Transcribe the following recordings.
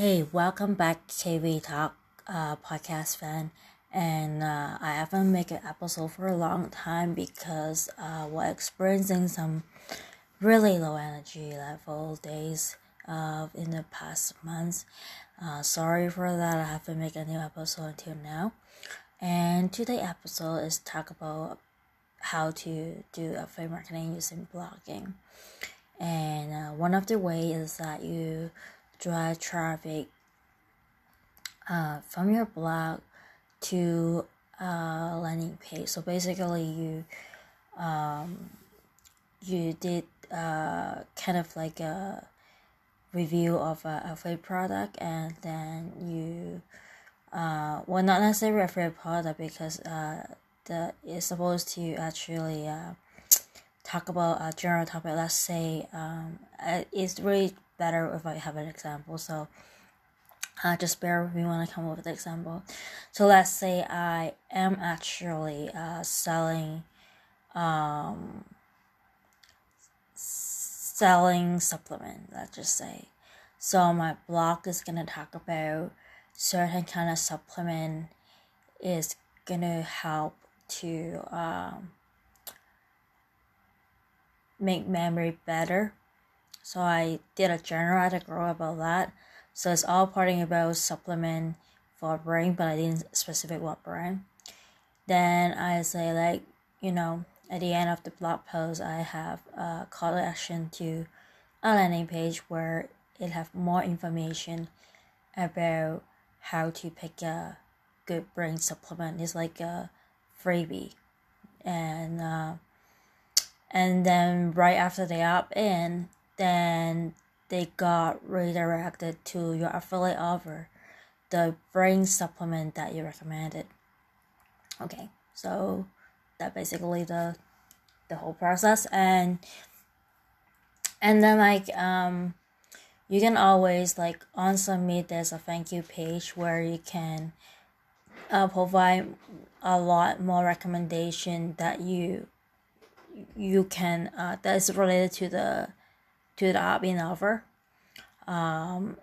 Hey, welcome back to KV Talk uh, podcast fan. And uh, I haven't made an episode for a long time because uh, we're experiencing some really low energy level days uh, in the past months. Uh, sorry for that. I haven't made a new episode until now. And today episode is talk about how to do affiliate marketing using blogging. And uh, one of the ways is that you drive traffic uh, from your blog to a landing page. So basically, you um, you did uh, kind of like a review of a affiliate product, and then you uh, well, not necessarily affiliate product because uh, the is supposed to actually uh, talk about a general topic. Let's say um, it's really better if I have an example. So uh, just bear with me when I come up with the example. So let's say I am actually uh, selling um, selling supplement. Let's just say. So my blog is gonna talk about certain kind of supplement is gonna help to um, make memory better. So I did a general article about that. So it's all parting about supplement for brain, but I didn't specific what brand. Then I say like, you know, at the end of the blog post, I have a call to action to a landing page where it have more information about how to pick a good brain supplement. It's like a freebie, and uh, and then right after they opt in, then they got redirected to your affiliate offer, the brain supplement that you recommended. Okay, so that basically the the whole process and and then like um you can always like on submit there's a thank you page where you can uh, provide a lot more recommendation that you you can uh, that is related to the to the opt-in offer um,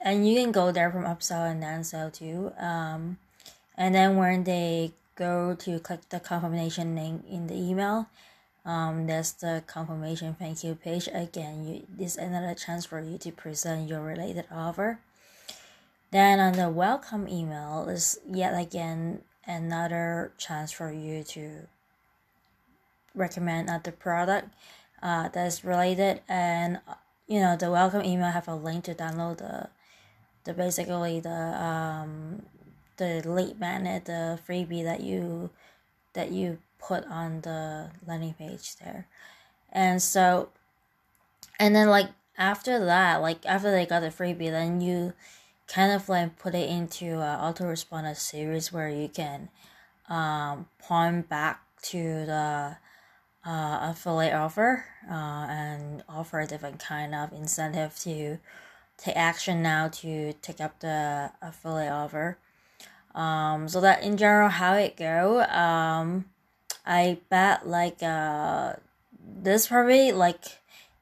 and you can go there from upsell and downsell too. Um, and then when they go to click the confirmation link in the email um, there's the confirmation thank you page. Again you this is another chance for you to present your related offer. Then on the welcome email is yet again another chance for you to recommend other product uh, that's related. And you know the welcome email have a link to download the the basically the um the lead magnet the freebie that you that you put on the landing page there. And so and then like after that like after they got the freebie then you kind of like put it into a autoresponder series where you can um, point back to the uh, affiliate offer uh, and offer a different kind of incentive to take action now to take up the affiliate offer. Um, so that in general how it go. Um, I bet like uh, this probably like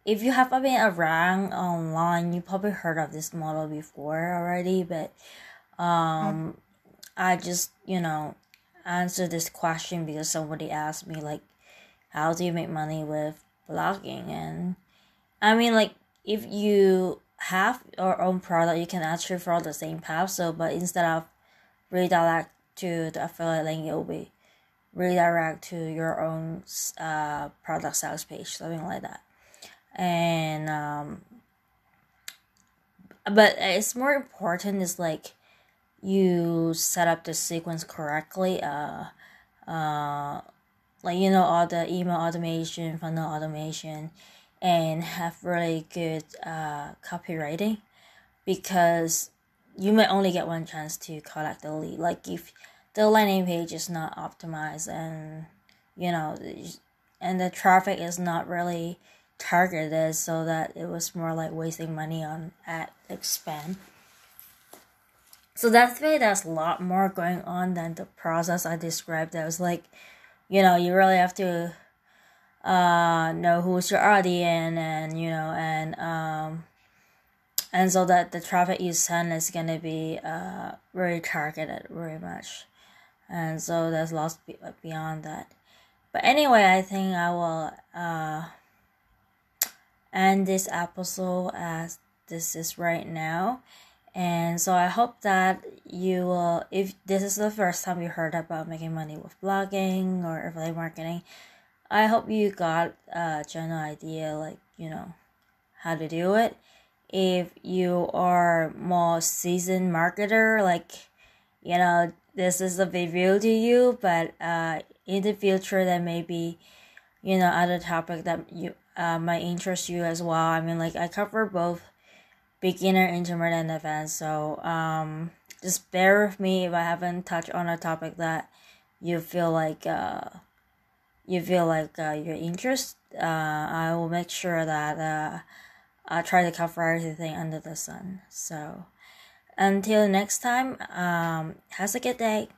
if you have been around online, you probably heard of this model before already. But um, I just you know answer this question because somebody asked me like how do you make money with blogging? And i mean like if you have your own product you can actually follow the same path. So but instead of redirect to the affiliate link it will be redirect to your own uh, product sales page something like that. And um but it's more important is like you set up the sequence correctly uh uh like you know all the email automation funnel automation and have really good uh, copywriting. Because you may only get one chance to collect the lead. Like if the landing page is not optimized and you know and the traffic is not really targeted so that it was more like wasting money on ad expand so that's why there's a lot more going on than the process i described. That was like you know you really have to uh know who's your audience and you know and um and so that the traffic you send is gonna be uh very targeted very much, and so there's lots beyond that. But anyway, I think I will uh end this episode as this is right now. And so I hope that you will, if this is the first time you heard about making money with blogging or affiliate marketing, I hope you got a general idea, like, you know, how to do it. If you are more seasoned marketer, like, you know, this is a review to you, but uh, in the future, there may be, you know, other topic that you uh, might interest you as well. I mean, like, I cover both beginner, intermediate, and advanced, so um, just bear with me if I haven't touched on a topic that you feel like uh, you feel like uh, you're interested, uh, I will make sure that uh, I try to cover everything under the sun. So until next time, um, have a good day.